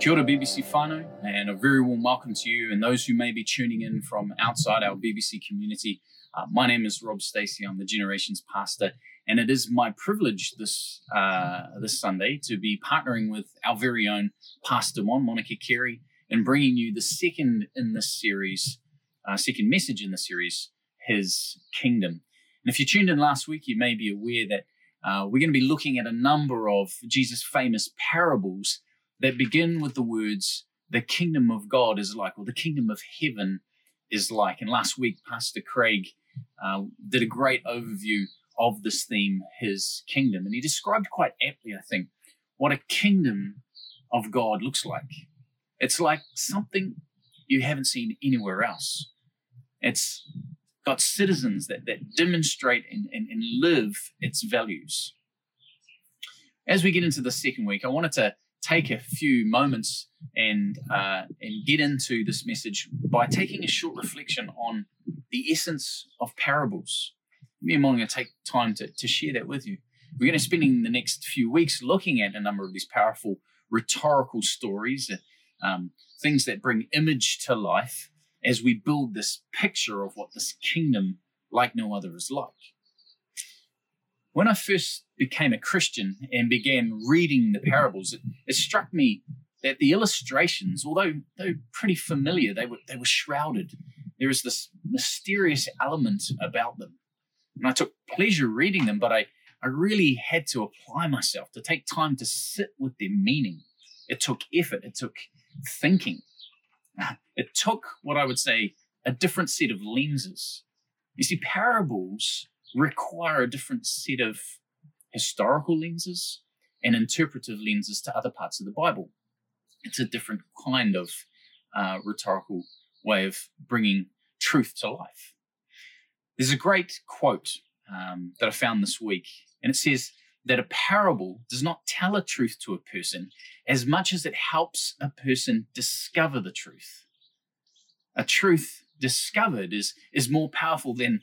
Kia ora, BBC whānau, and a very warm welcome to you and those who may be tuning in from outside our BBC community. Uh, my name is Rob Stacey. I'm the Generations Pastor, and it is my privilege this uh, this Sunday to be partnering with our very own Pastor One, Monica Carey, and bringing you the second in this series, uh, second message in the series, His Kingdom. And if you tuned in last week, you may be aware that uh, we're going to be looking at a number of Jesus' famous parables that begin with the words, the kingdom of God is like, or the kingdom of heaven is like. And last week, Pastor Craig uh, did a great overview of this theme, his kingdom. And he described quite aptly, I think, what a kingdom of God looks like. It's like something you haven't seen anywhere else. It's got citizens that, that demonstrate and, and, and live its values. As we get into the second week, I wanted to take a few moments and uh, and get into this message by taking a short reflection on the essence of parables. Me and Molly going to take time to, to share that with you. We're going to spending the next few weeks looking at a number of these powerful rhetorical stories, um, things that bring image to life as we build this picture of what this kingdom like no other is like. When I first became a Christian and began reading the parables, it, it struck me that the illustrations, although though pretty familiar, they were they were shrouded. There was this mysterious element about them. And I took pleasure reading them, but I, I really had to apply myself to take time to sit with their meaning. It took effort, it took thinking. It took what I would say a different set of lenses. You see, parables require a different set of historical lenses and interpretive lenses to other parts of the Bible. It's a different kind of uh, rhetorical way of bringing truth to life. There's a great quote um, that I found this week, and it says that a parable does not tell a truth to a person as much as it helps a person discover the truth. A truth discovered is, is more powerful than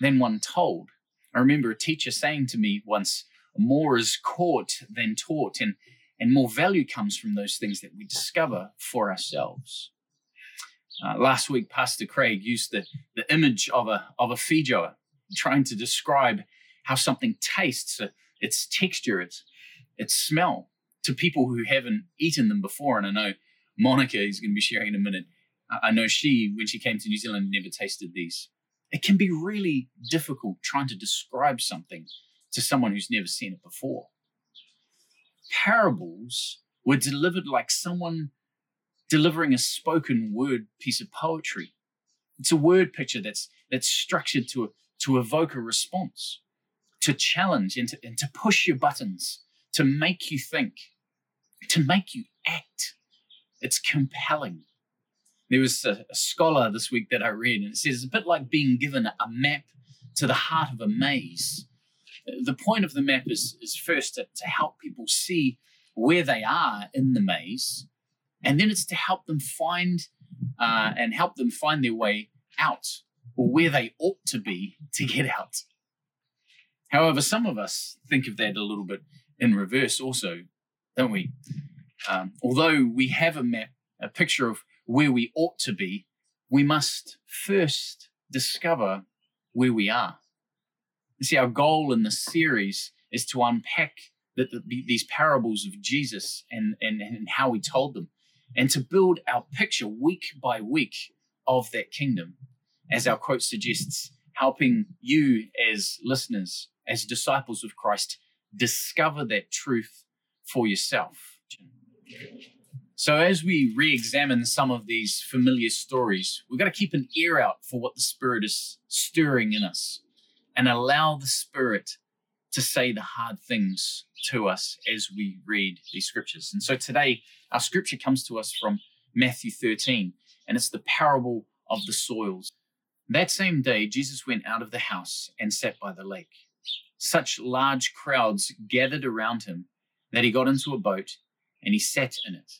than one told. I remember a teacher saying to me once, more is caught than taught, and, and more value comes from those things that we discover for ourselves. Uh, last week, Pastor Craig used the, the image of a, of a feijoa, trying to describe how something tastes, uh, its texture, its, its smell, to people who haven't eaten them before. And I know Monica is going to be sharing in a minute. I know she, when she came to New Zealand, never tasted these it can be really difficult trying to describe something to someone who's never seen it before. Parables were delivered like someone delivering a spoken word piece of poetry. It's a word picture that's that's structured to to evoke a response, to challenge and to, and to push your buttons, to make you think, to make you act. It's compelling. There was a, a scholar this week that I read, and it says it's a bit like being given a map to the heart of a maze. The point of the map is, is first to, to help people see where they are in the maze, and then it's to help them find uh, and help them find their way out or where they ought to be to get out. However, some of us think of that a little bit in reverse, also, don't we? Um, although we have a map, a picture of where we ought to be, we must first discover where we are. See, our goal in this series is to unpack the, the, these parables of Jesus and, and, and how he told them, and to build our picture week by week of that kingdom. As our quote suggests, helping you as listeners, as disciples of Christ, discover that truth for yourself. So, as we re examine some of these familiar stories, we've got to keep an ear out for what the Spirit is stirring in us and allow the Spirit to say the hard things to us as we read these scriptures. And so today, our scripture comes to us from Matthew 13, and it's the parable of the soils. That same day, Jesus went out of the house and sat by the lake. Such large crowds gathered around him that he got into a boat and he sat in it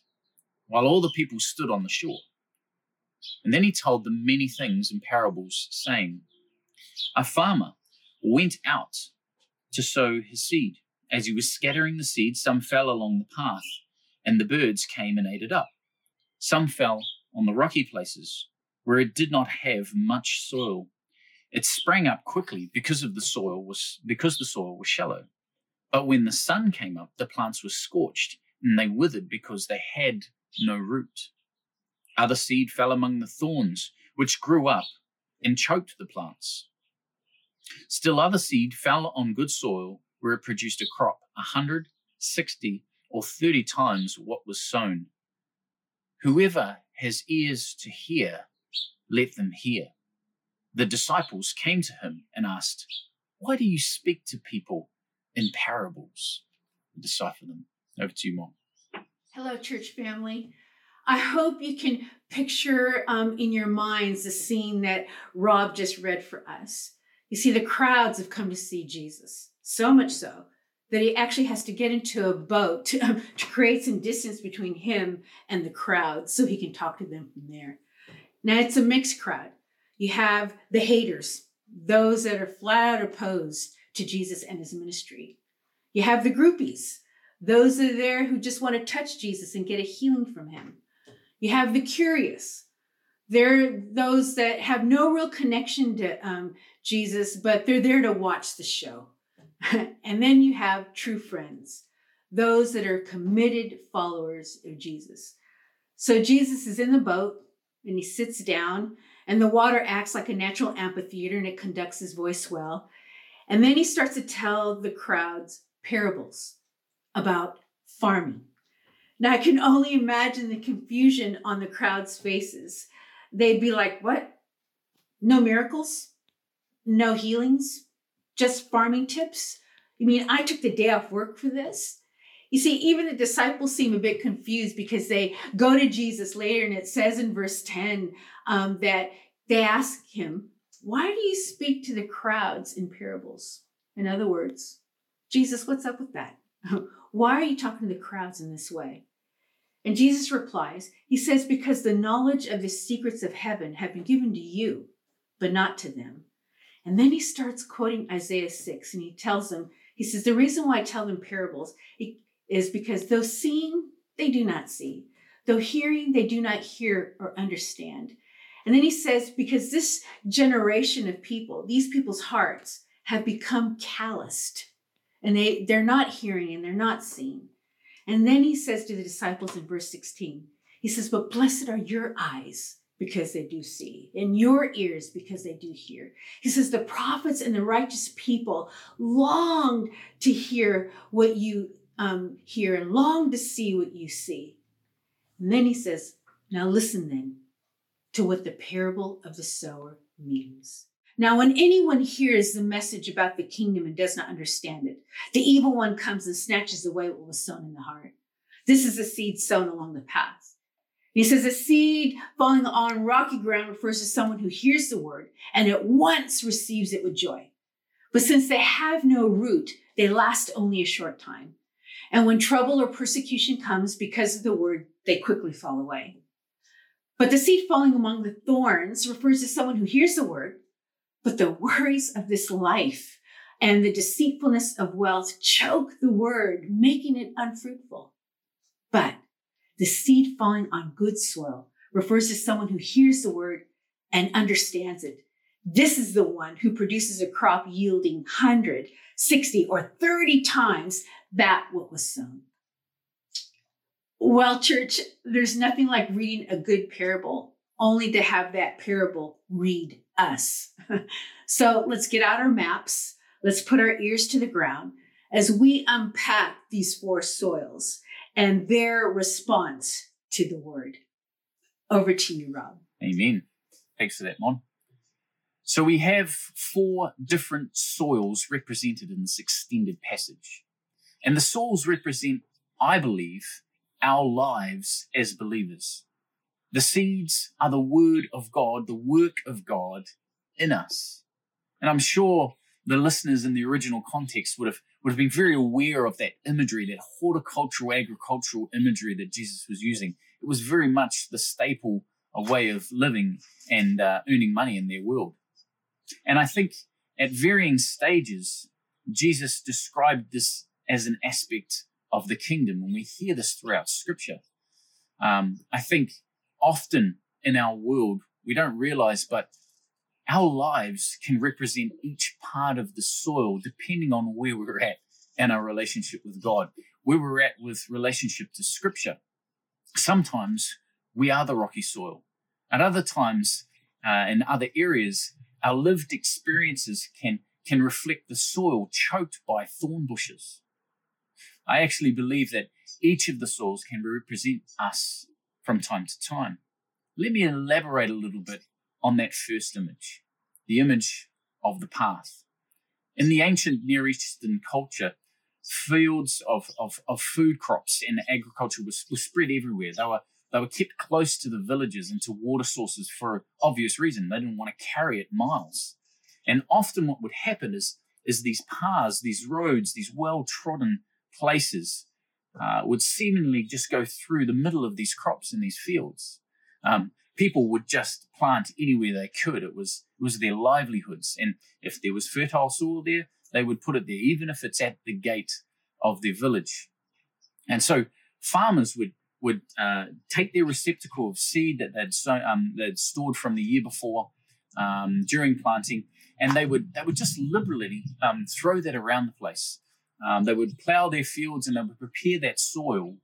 while all the people stood on the shore. And then he told them many things in parables, saying, A farmer went out to sow his seed. As he was scattering the seed, some fell along the path, and the birds came and ate it up. Some fell on the rocky places where it did not have much soil. It sprang up quickly because of the soil was because the soil was shallow. But when the sun came up, the plants were scorched and they withered because they had no root. Other seed fell among the thorns, which grew up and choked the plants. Still other seed fell on good soil where it produced a crop a hundred, sixty, or thirty times what was sown. Whoever has ears to hear, let them hear. The disciples came to him and asked, Why do you speak to people in parables? Decipher them. Over to you, Mon. Hello, church family. I hope you can picture um, in your minds the scene that Rob just read for us. You see, the crowds have come to see Jesus, so much so that he actually has to get into a boat to, to create some distance between him and the crowd so he can talk to them from there. Now, it's a mixed crowd. You have the haters, those that are flat out opposed to Jesus and his ministry. You have the groupies, those that are there who just want to touch Jesus and get a healing from him. You have the curious. They're those that have no real connection to um, Jesus, but they're there to watch the show. and then you have true friends, those that are committed followers of Jesus. So Jesus is in the boat and he sits down, and the water acts like a natural amphitheater and it conducts his voice well. And then he starts to tell the crowds parables about farming. Now I can only imagine the confusion on the crowd's faces. They'd be like, What? No miracles? No healings? Just farming tips? You mean I took the day off work for this? You see, even the disciples seem a bit confused because they go to Jesus later, and it says in verse 10 um, that they ask him, Why do you speak to the crowds in parables? In other words, Jesus, what's up with that? Why are you talking to the crowds in this way? And Jesus replies, He says, Because the knowledge of the secrets of heaven have been given to you, but not to them. And then he starts quoting Isaiah 6, and he tells them, He says, The reason why I tell them parables is because though seeing, they do not see, though hearing, they do not hear or understand. And then he says, Because this generation of people, these people's hearts, have become calloused and they, they're not hearing and they're not seeing. And then he says to the disciples in verse 16, he says, But blessed are your eyes because they do see, and your ears because they do hear. He says, The prophets and the righteous people longed to hear what you um, hear and long to see what you see. And then he says, Now listen then to what the parable of the sower means. Now, when anyone hears the message about the kingdom and does not understand it, the evil one comes and snatches away what was sown in the heart. This is the seed sown along the path. He says a seed falling on rocky ground refers to someone who hears the word and at once receives it with joy. But since they have no root, they last only a short time. And when trouble or persecution comes because of the word, they quickly fall away. But the seed falling among the thorns refers to someone who hears the word but the worries of this life and the deceitfulness of wealth choke the word, making it unfruitful. But the seed falling on good soil refers to someone who hears the word and understands it. This is the one who produces a crop yielding 100, 60, or 30 times that what was sown. Well, church, there's nothing like reading a good parable, only to have that parable read us. so let's get out our maps. Let's put our ears to the ground as we unpack these four soils and their response to the word. Over to you, Rob. Amen. Thanks for that, Mon. So we have four different soils represented in this extended passage. And the soils represent, I believe, our lives as believers. The seeds are the word of God, the work of God in us. And I'm sure the listeners in the original context would have would have been very aware of that imagery, that horticultural, agricultural imagery that Jesus was using. It was very much the staple a way of living and uh, earning money in their world. And I think at varying stages, Jesus described this as an aspect of the kingdom. And we hear this throughout scripture. Um, I think often in our world, we don't realize, but our lives can represent each part of the soil depending on where we're at and our relationship with God, where we're at with relationship to scripture. Sometimes we are the rocky soil. At other times, uh, in other areas, our lived experiences can, can reflect the soil choked by thorn bushes. I actually believe that each of the soils can represent us from time to time. Let me elaborate a little bit on that first image, the image of the path. In the ancient Near Eastern culture, fields of, of, of food crops and agriculture was, were spread everywhere. They were they were kept close to the villages and to water sources for obvious reason. They didn't want to carry it miles. And often what would happen is, is these paths, these roads, these well-trodden places uh, would seemingly just go through the middle of these crops in these fields. Um, people would just plant anywhere they could. It was it was their livelihoods, and if there was fertile soil there, they would put it there, even if it's at the gate of their village. And so farmers would would uh, take their receptacle of seed that they'd, so, um, they'd stored from the year before um, during planting, and they would they would just liberally um, throw that around the place. Um, they would plow their fields and they would prepare that soil,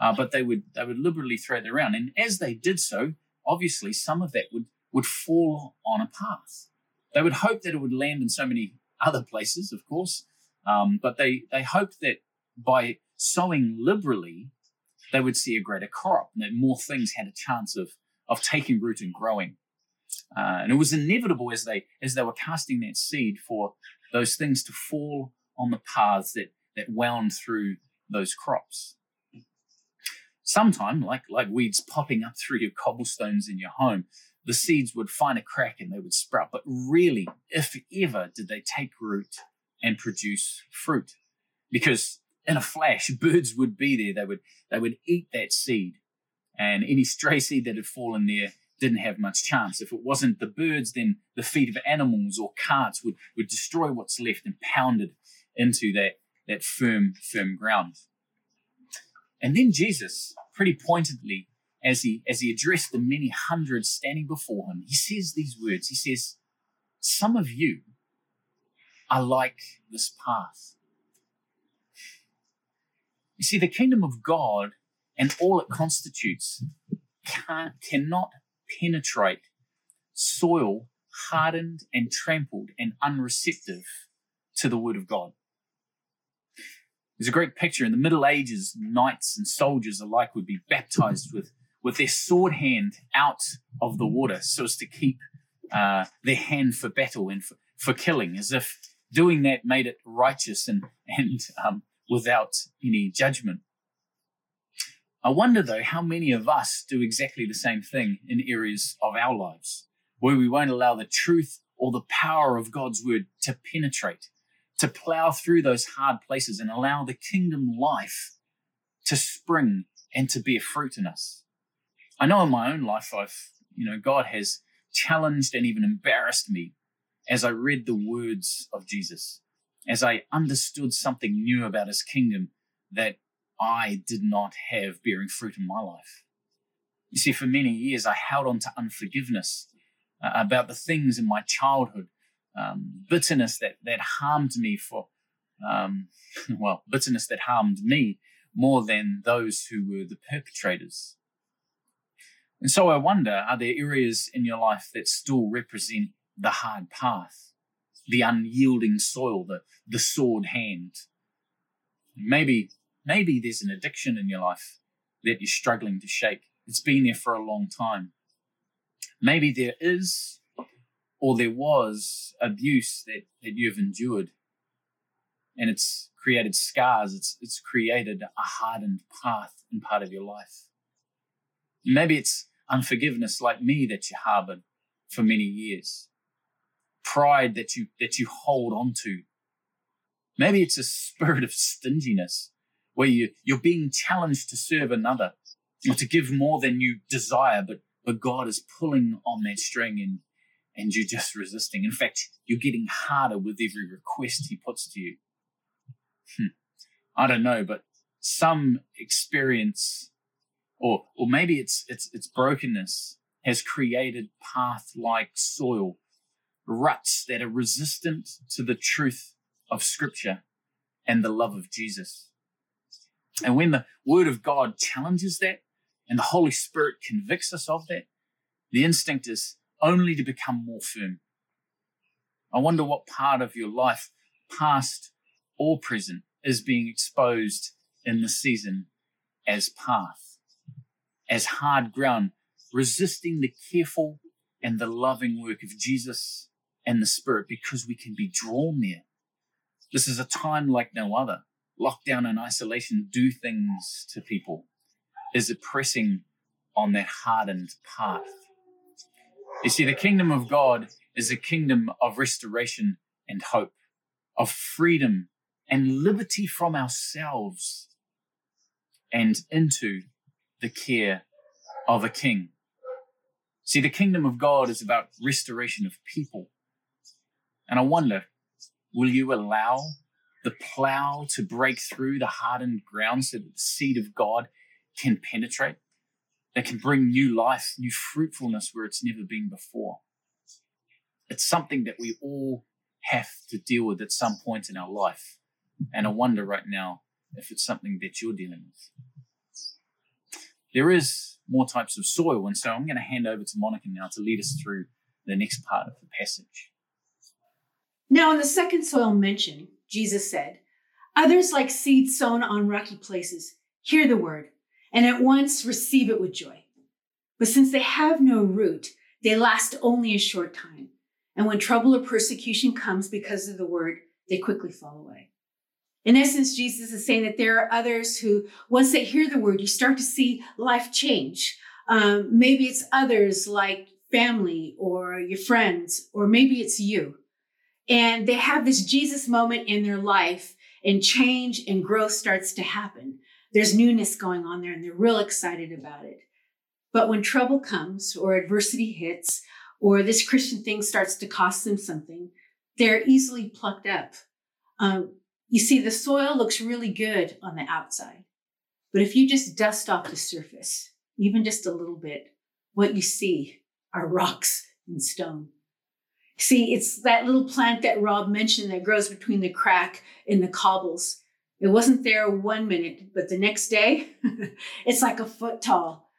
uh, but they would they would liberally throw it around. And as they did so, obviously some of that would would fall on a path. They would hope that it would land in so many other places, of course, um, but they they hoped that by sowing liberally, they would see a greater crop and that more things had a chance of, of taking root and growing. Uh, and it was inevitable as they as they were casting that seed for those things to fall on the paths that that wound through those crops. Sometime, like like weeds popping up through your cobblestones in your home, the seeds would find a crack and they would sprout. But really, if ever, did they take root and produce fruit, because in a flash, birds would be there. They would they would eat that seed, and any stray seed that had fallen there didn't have much chance. If it wasn't the birds, then the feet of animals or carts would would destroy what's left and pound it into that that firm firm ground. And then Jesus, pretty pointedly, as he as he addressed the many hundreds standing before him, he says these words. He says, "Some of you are like this path." You see, the kingdom of God and all it constitutes can't, cannot penetrate soil hardened and trampled and unreceptive to the word of God. There's a great picture in the Middle Ages, knights and soldiers alike would be baptized with, with their sword hand out of the water so as to keep uh, their hand for battle and for, for killing, as if doing that made it righteous and, and um, without any judgment. I wonder though how many of us do exactly the same thing in areas of our lives where we won't allow the truth or the power of God's word to penetrate, to plow through those hard places and allow the kingdom life to spring and to bear fruit in us. I know in my own life, I've, you know, God has challenged and even embarrassed me as I read the words of Jesus as I understood something new about his kingdom that I did not have bearing fruit in my life. You see, for many years, I held on to unforgiveness uh, about the things in my childhood, um, bitterness that, that harmed me for, um, well, bitterness that harmed me more than those who were the perpetrators. And so I wonder are there areas in your life that still represent the hard path? the unyielding soil, the, the sword hand. Maybe, maybe there's an addiction in your life that you're struggling to shake. It's been there for a long time. Maybe there is or there was abuse that, that you've endured and it's created scars. It's, it's created a hardened path in part of your life. Maybe it's unforgiveness like me that you harbored for many years pride that you that you hold on to. Maybe it's a spirit of stinginess where you, you're being challenged to serve another or to give more than you desire, but, but God is pulling on that string and, and you're just resisting. In fact, you're getting harder with every request He puts to you. Hmm. I don't know, but some experience, or or maybe it's it's it's brokenness has created path-like soil, ruts that are resistant to the truth of Scripture and the love of Jesus. And when the Word of God challenges that, and the Holy Spirit convicts us of that, the instinct is only to become more firm. I wonder what part of your life, past or present, is being exposed in the season as path, as hard ground, resisting the careful and the loving work of Jesus and the Spirit because we can be drawn there. This is a time like no other. Lockdown and isolation do things to people, is it pressing on that hardened path. You see, the kingdom of God is a kingdom of restoration and hope, of freedom and liberty from ourselves and into the care of a king. See, the kingdom of God is about restoration of people. And I wonder, will you allow the plow to break through the hardened ground so that the seed of God can penetrate? That can bring new life, new fruitfulness where it's never been before. It's something that we all have to deal with at some point in our life. And I wonder right now if it's something that you're dealing with. There is more types of soil, and so I'm going to hand over to Monica now to lead us through the next part of the passage. Now, in the second soil mentioned, Jesus said, Others like seed sown on rocky places hear the word and at once receive it with joy. But since they have no root, they last only a short time. And when trouble or persecution comes because of the word, they quickly fall away. In essence, Jesus is saying that there are others who, once they hear the word, you start to see life change. Um, maybe it's others like family or your friends, or maybe it's you. And they have this Jesus moment in their life, and change and growth starts to happen. There's newness going on there, and they're real excited about it. But when trouble comes, or adversity hits, or this Christian thing starts to cost them something, they're easily plucked up. Um, you see, the soil looks really good on the outside, but if you just dust off the surface, even just a little bit, what you see are rocks and stone. See, it's that little plant that Rob mentioned that grows between the crack in the cobbles. It wasn't there one minute, but the next day, it's like a foot tall.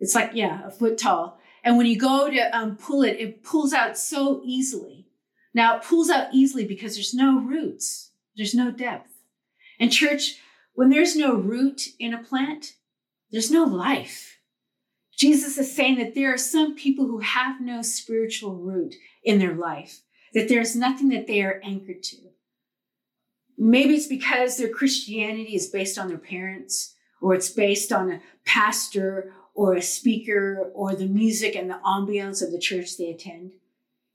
It's like, yeah, a foot tall. And when you go to um, pull it, it pulls out so easily. Now, it pulls out easily because there's no roots. There's no depth. And church, when there's no root in a plant, there's no life. Jesus is saying that there are some people who have no spiritual root in their life, that there's nothing that they are anchored to. Maybe it's because their Christianity is based on their parents, or it's based on a pastor or a speaker or the music and the ambiance of the church they attend.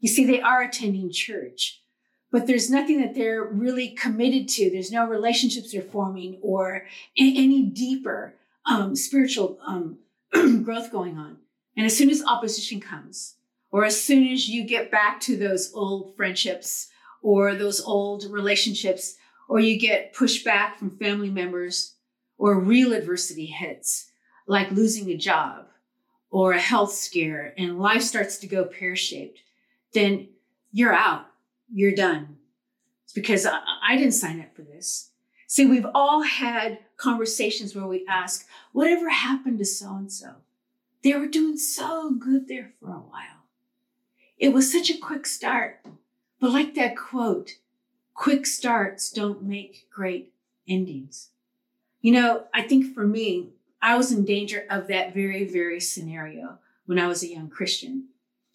You see, they are attending church, but there's nothing that they're really committed to. There's no relationships they're forming or any deeper um, spiritual um, growth going on. And as soon as opposition comes, or as soon as you get back to those old friendships or those old relationships, or you get pushed back from family members, or real adversity hits, like losing a job or a health scare, and life starts to go pear shaped, then you're out you're done. It's because I, I didn't sign up for this. See, we've all had conversations where we ask, whatever happened to so and so? They were doing so good there for a while. It was such a quick start. But like that quote, quick starts don't make great endings. You know, I think for me, I was in danger of that very, very scenario when I was a young Christian.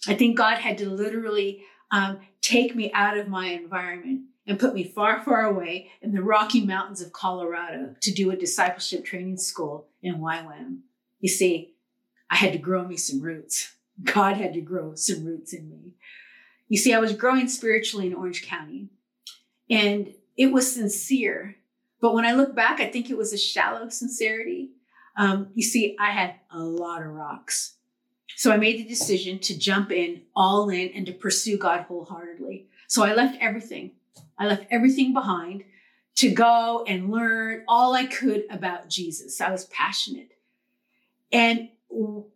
I think God had to literally um, take me out of my environment and put me far, far away in the Rocky Mountains of Colorado to do a discipleship training school in YWAM. You see, I had to grow me some roots. God had to grow some roots in me. You see, I was growing spiritually in Orange County and it was sincere. But when I look back, I think it was a shallow sincerity. Um, you see, I had a lot of rocks. So I made the decision to jump in all in and to pursue God wholeheartedly. So I left everything. I left everything behind to go and learn all I could about Jesus. I was passionate. And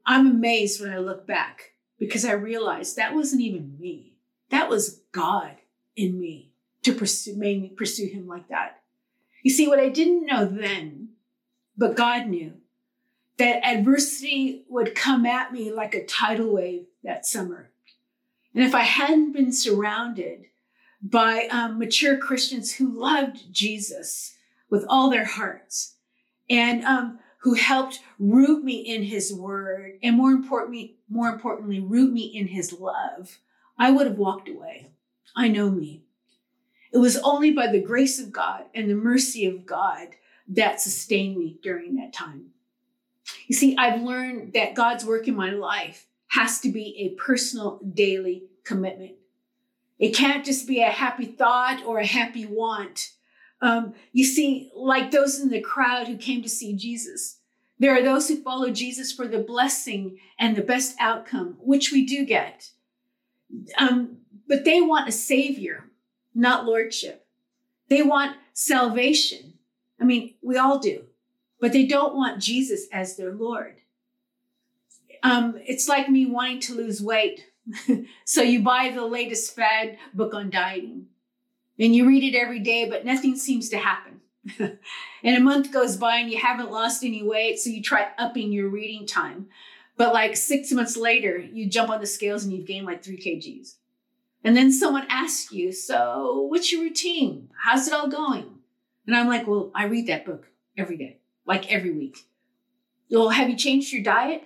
I'm amazed when I look back because I realized that wasn't even me. That was God in me to pursue, me pursue him like that. You see, what I didn't know then, but God knew, that adversity would come at me like a tidal wave that summer. And if I hadn't been surrounded by um, mature Christians who loved Jesus with all their hearts and um, who helped root me in his word and more importantly, more importantly, root me in his love, I would have walked away. I know me. It was only by the grace of God and the mercy of God that sustained me during that time. You see, I've learned that God's work in my life has to be a personal daily commitment. It can't just be a happy thought or a happy want. Um, you see, like those in the crowd who came to see Jesus, there are those who follow Jesus for the blessing and the best outcome, which we do get. Um, but they want a savior, not lordship. They want salvation. I mean, we all do, but they don't want Jesus as their Lord. Um, it's like me wanting to lose weight. so you buy the latest fad book on dieting and you read it every day, but nothing seems to happen. and a month goes by and you haven't lost any weight, so you try upping your reading time. But like six months later, you jump on the scales and you've gained like three kgs. And then someone asks you, So, what's your routine? How's it all going? And I'm like, Well, I read that book every day, like every week. Well, have you changed your diet?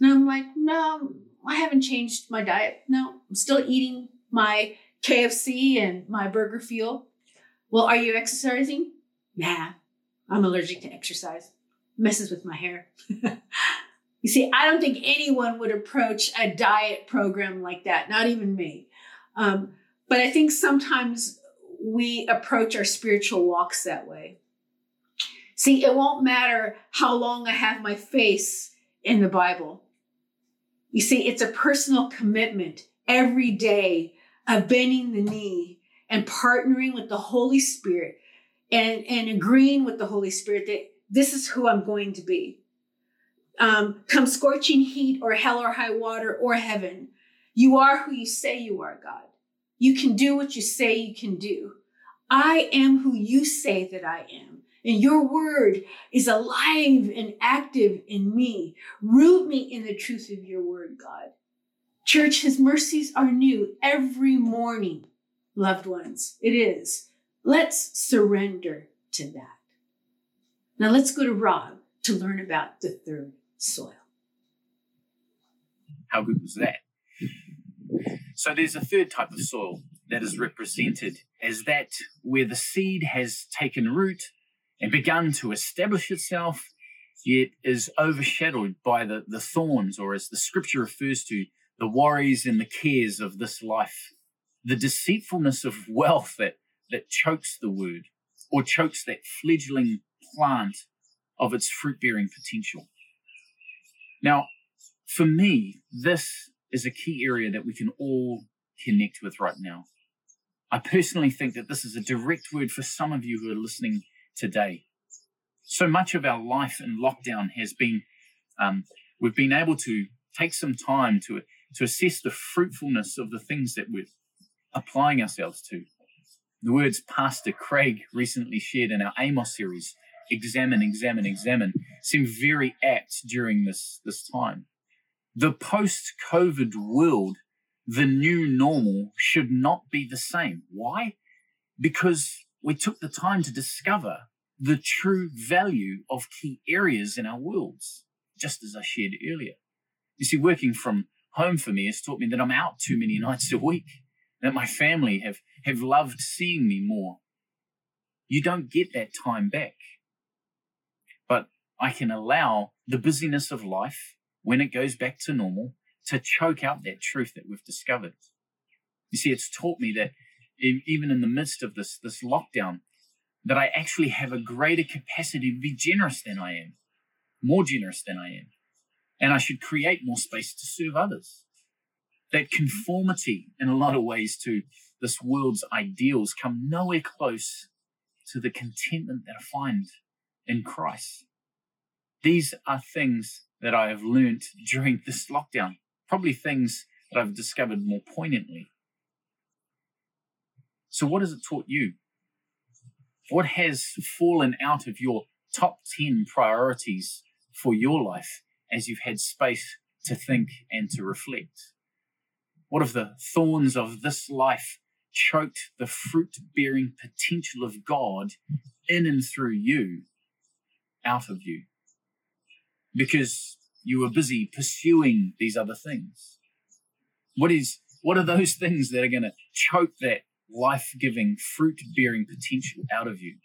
And I'm like, No, I haven't changed my diet. No, I'm still eating my KFC and my BurgerFuel. Well, are you exercising? Nah, I'm allergic to exercise. Messes with my hair. you see, I don't think anyone would approach a diet program like that, not even me. Um, but I think sometimes we approach our spiritual walks that way. See, it won't matter how long I have my face in the Bible. You see, it's a personal commitment every day of bending the knee and partnering with the Holy Spirit and, and agreeing with the Holy Spirit that this is who I'm going to be. Um, come scorching heat or hell or high water or heaven, you are who you say you are, God. You can do what you say you can do. I am who you say that I am. And your word is alive and active in me. Root me in the truth of your word, God. Church, his mercies are new every morning, loved ones. It is. Let's surrender to that. Now let's go to Rob to learn about the third soil. How good was that? So there's a third type of soil that is represented as that where the seed has taken root and begun to establish itself, yet is overshadowed by the, the thorns, or as the scripture refers to, the worries and the cares of this life, the deceitfulness of wealth that, that chokes the word or chokes that fledgling plant of its fruit bearing potential. Now, for me, this is a key area that we can all connect with right now. I personally think that this is a direct word for some of you who are listening today. So much of our life in lockdown has been, um, we've been able to take some time to, to assess the fruitfulness of the things that we're applying ourselves to. The words Pastor Craig recently shared in our Amos series, examine, examine, examine, seem very apt during this, this time. The post COVID world, the new normal, should not be the same. Why? Because we took the time to discover the true value of key areas in our worlds, just as I shared earlier. You see, working from home for me has taught me that I'm out too many nights a week, that my family have, have loved seeing me more. You don't get that time back. But I can allow the busyness of life, when it goes back to normal, to choke out that truth that we've discovered. You see, it's taught me that even in the midst of this, this lockdown, that I actually have a greater capacity to be generous than I am, more generous than I am. And I should create more space to serve others. That mm-hmm. conformity, in a lot of ways, to this world's ideals come nowhere close to the contentment that I find in Christ. These are things that I have learnt during this lockdown, probably things that I've discovered more poignantly. So, what has it taught you? What has fallen out of your top 10 priorities for your life as you've had space to think and to reflect? What have the thorns of this life choked the fruit bearing potential of God in and through you out of you? Because you were busy pursuing these other things. What is what are those things that are going to choke that life-giving, fruit-bearing potential out of you?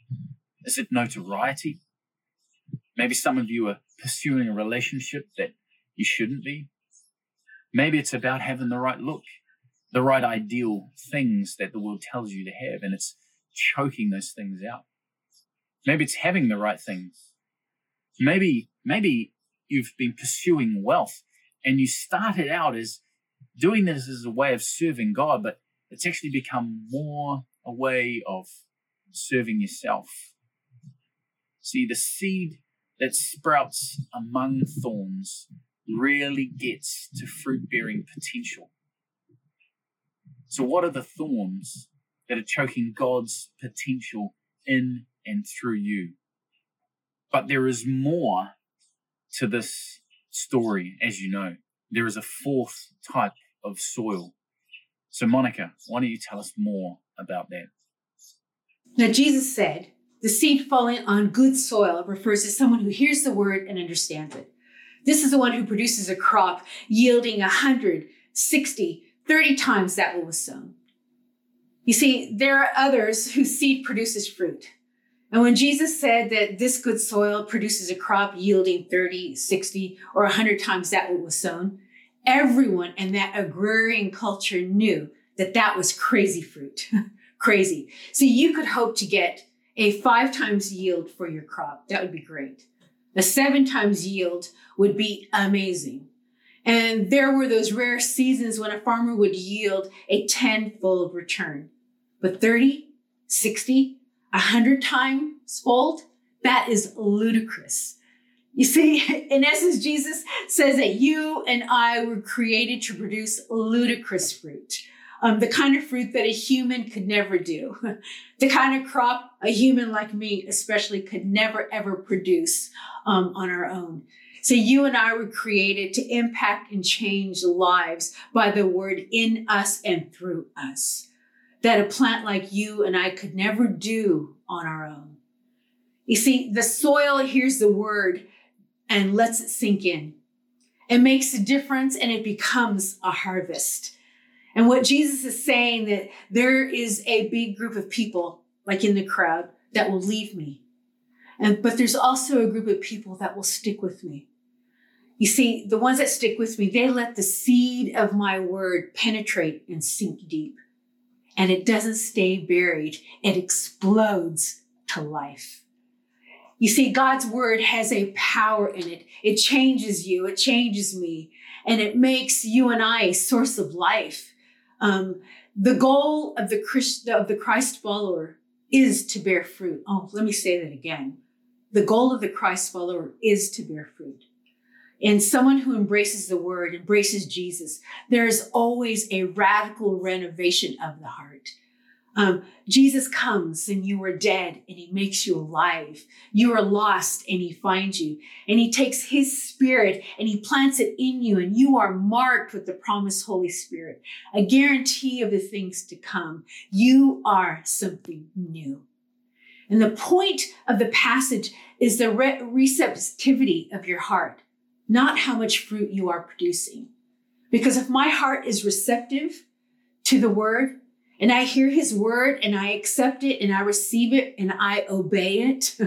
Is it notoriety? Maybe some of you are pursuing a relationship that you shouldn't be. Maybe it's about having the right look, the right ideal things that the world tells you to have, and it's choking those things out. Maybe it's having the right things. Maybe, maybe you've been pursuing wealth and you started out as doing this as a way of serving God, but it's actually become more a way of serving yourself. See, the seed that sprouts among thorns really gets to fruit bearing potential. So, what are the thorns that are choking God's potential in and through you? But there is more to this story, as you know. There is a fourth type of soil. So, Monica, why don't you tell us more about that? Now, Jesus said, the seed falling on good soil refers to someone who hears the word and understands it. This is the one who produces a crop yielding 100, 60, 30 times that what was sown. You see, there are others whose seed produces fruit. And when Jesus said that this good soil produces a crop yielding 30, 60, or 100 times that what was sown, everyone in that agrarian culture knew that that was crazy fruit. crazy. So you could hope to get a five times yield for your crop. That would be great. A seven times yield would be amazing. And there were those rare seasons when a farmer would yield a tenfold return. But 30, 60, 100 times fold, that is ludicrous. You see, in essence, Jesus says that you and I were created to produce ludicrous fruit um, the kind of fruit that a human could never do, the kind of crop a human like me, especially, could never ever produce um, on our own. So you and I were created to impact and change lives by the word in us and through us that a plant like you and I could never do on our own. You see, the soil hears the word and lets it sink in. It makes a difference and it becomes a harvest. And what Jesus is saying that there is a big group of people, like in the crowd, that will leave me. And, but there's also a group of people that will stick with me. You see, the ones that stick with me, they let the seed of my word penetrate and sink deep. And it doesn't stay buried. It explodes to life. You see, God's word has a power in it. It changes you. It changes me and it makes you and I a source of life. Um, the goal of the Christ, of the Christ follower is to bear fruit. Oh, let me say that again. The goal of the Christ follower is to bear fruit. And someone who embraces the word, embraces Jesus, there is always a radical renovation of the heart. Um, Jesus comes and you are dead and he makes you alive. You are lost and he finds you. And he takes his spirit and he plants it in you and you are marked with the promised Holy Spirit, a guarantee of the things to come. You are something new. And the point of the passage is the re- receptivity of your heart, not how much fruit you are producing. Because if my heart is receptive to the word, and I hear his word and I accept it and I receive it and I obey it,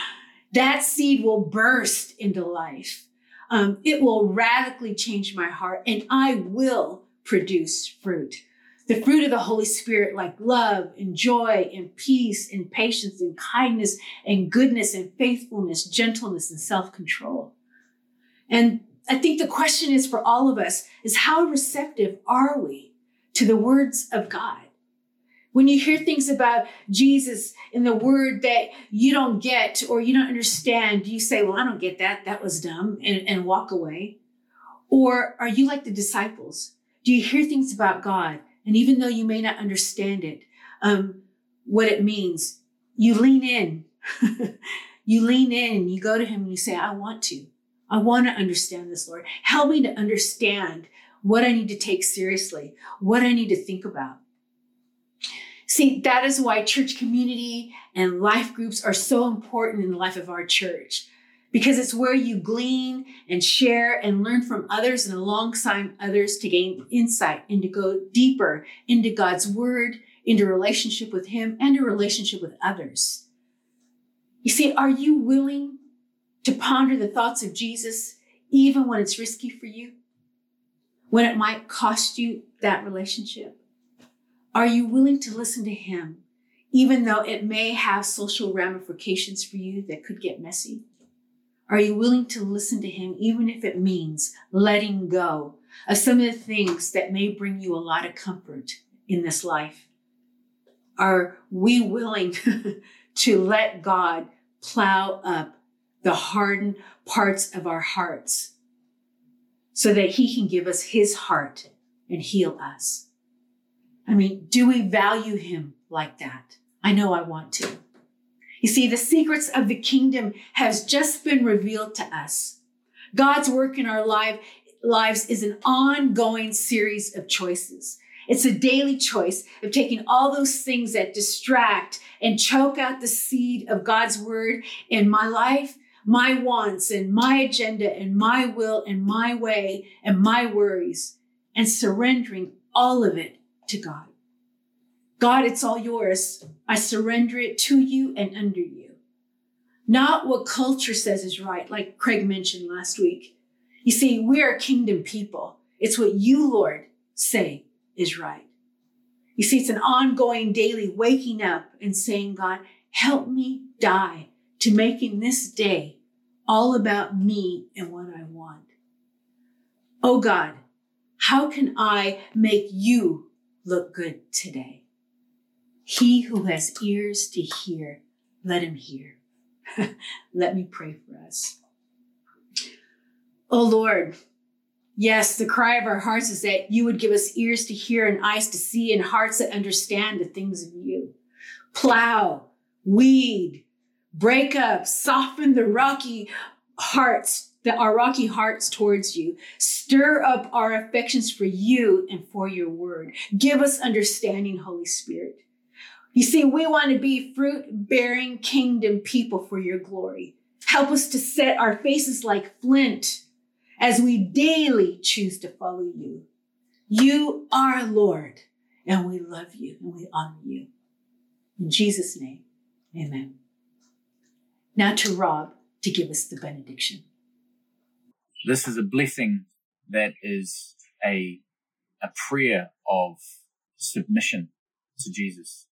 that seed will burst into life. Um, it will radically change my heart and I will produce fruit. The fruit of the Holy Spirit, like love and joy and peace and patience and kindness and goodness and faithfulness, gentleness and self control. And I think the question is for all of us is how receptive are we to the words of God? When you hear things about Jesus in the word that you don't get or you don't understand, do you say, Well, I don't get that. That was dumb, and, and walk away? Or are you like the disciples? Do you hear things about God? And even though you may not understand it, um, what it means, you lean in. you lean in you go to Him and you say, I want to. I want to understand this, Lord. Help me to understand what I need to take seriously, what I need to think about. See, that is why church community and life groups are so important in the life of our church because it's where you glean and share and learn from others and alongside others to gain insight and to go deeper into God's word, into relationship with Him, and a relationship with others. You see, are you willing to ponder the thoughts of Jesus even when it's risky for you? When it might cost you that relationship? Are you willing to listen to him, even though it may have social ramifications for you that could get messy? Are you willing to listen to him, even if it means letting go of some of the things that may bring you a lot of comfort in this life? Are we willing to let God plow up the hardened parts of our hearts so that he can give us his heart and heal us? I mean, do we value him like that? I know I want to. You see, the secrets of the kingdom has just been revealed to us. God's work in our life, lives is an ongoing series of choices. It's a daily choice of taking all those things that distract and choke out the seed of God's word in my life, my wants and my agenda and my will and my way and my worries and surrendering all of it to God. God, it's all yours. I surrender it to you and under you. Not what culture says is right, like Craig mentioned last week. You see, we are kingdom people. It's what you, Lord, say is right. You see, it's an ongoing daily waking up and saying, God, help me die to making this day all about me and what I want. Oh God, how can I make you look good today. He who has ears to hear, let him hear. let me pray for us. Oh Lord, yes, the cry of our hearts is that you would give us ears to hear and eyes to see and hearts that understand the things of you. Plow, weed, break up, soften the rocky hearts the, our rocky hearts towards you. Stir up our affections for you and for your word. Give us understanding, Holy Spirit. You see, we want to be fruit bearing kingdom people for your glory. Help us to set our faces like flint as we daily choose to follow you. You are Lord, and we love you and we honor you. In Jesus' name, amen. Now to Rob to give us the benediction. This is a blessing that is a, a prayer of submission to Jesus,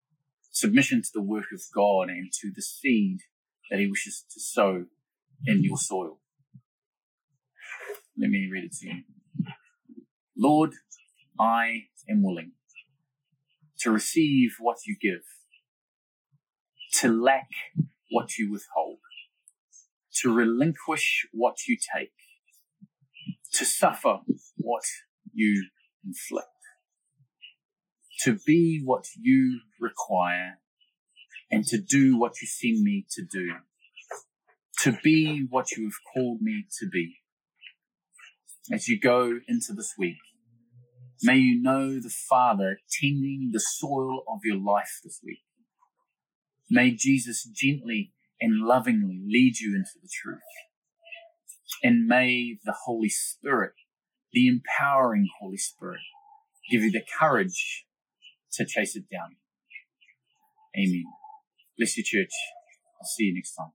submission to the work of God and to the seed that he wishes to sow in your soil. Let me read it to you. Lord, I am willing to receive what you give, to lack what you withhold, to relinquish what you take, to suffer what you inflict, to be what you require, and to do what you send me to do, to be what you have called me to be. As you go into this week, may you know the Father tending the soil of your life this week. May Jesus gently and lovingly lead you into the truth. And may the Holy Spirit, the empowering Holy Spirit, give you the courage to chase it down. Amen. Bless you, church. I'll see you next time.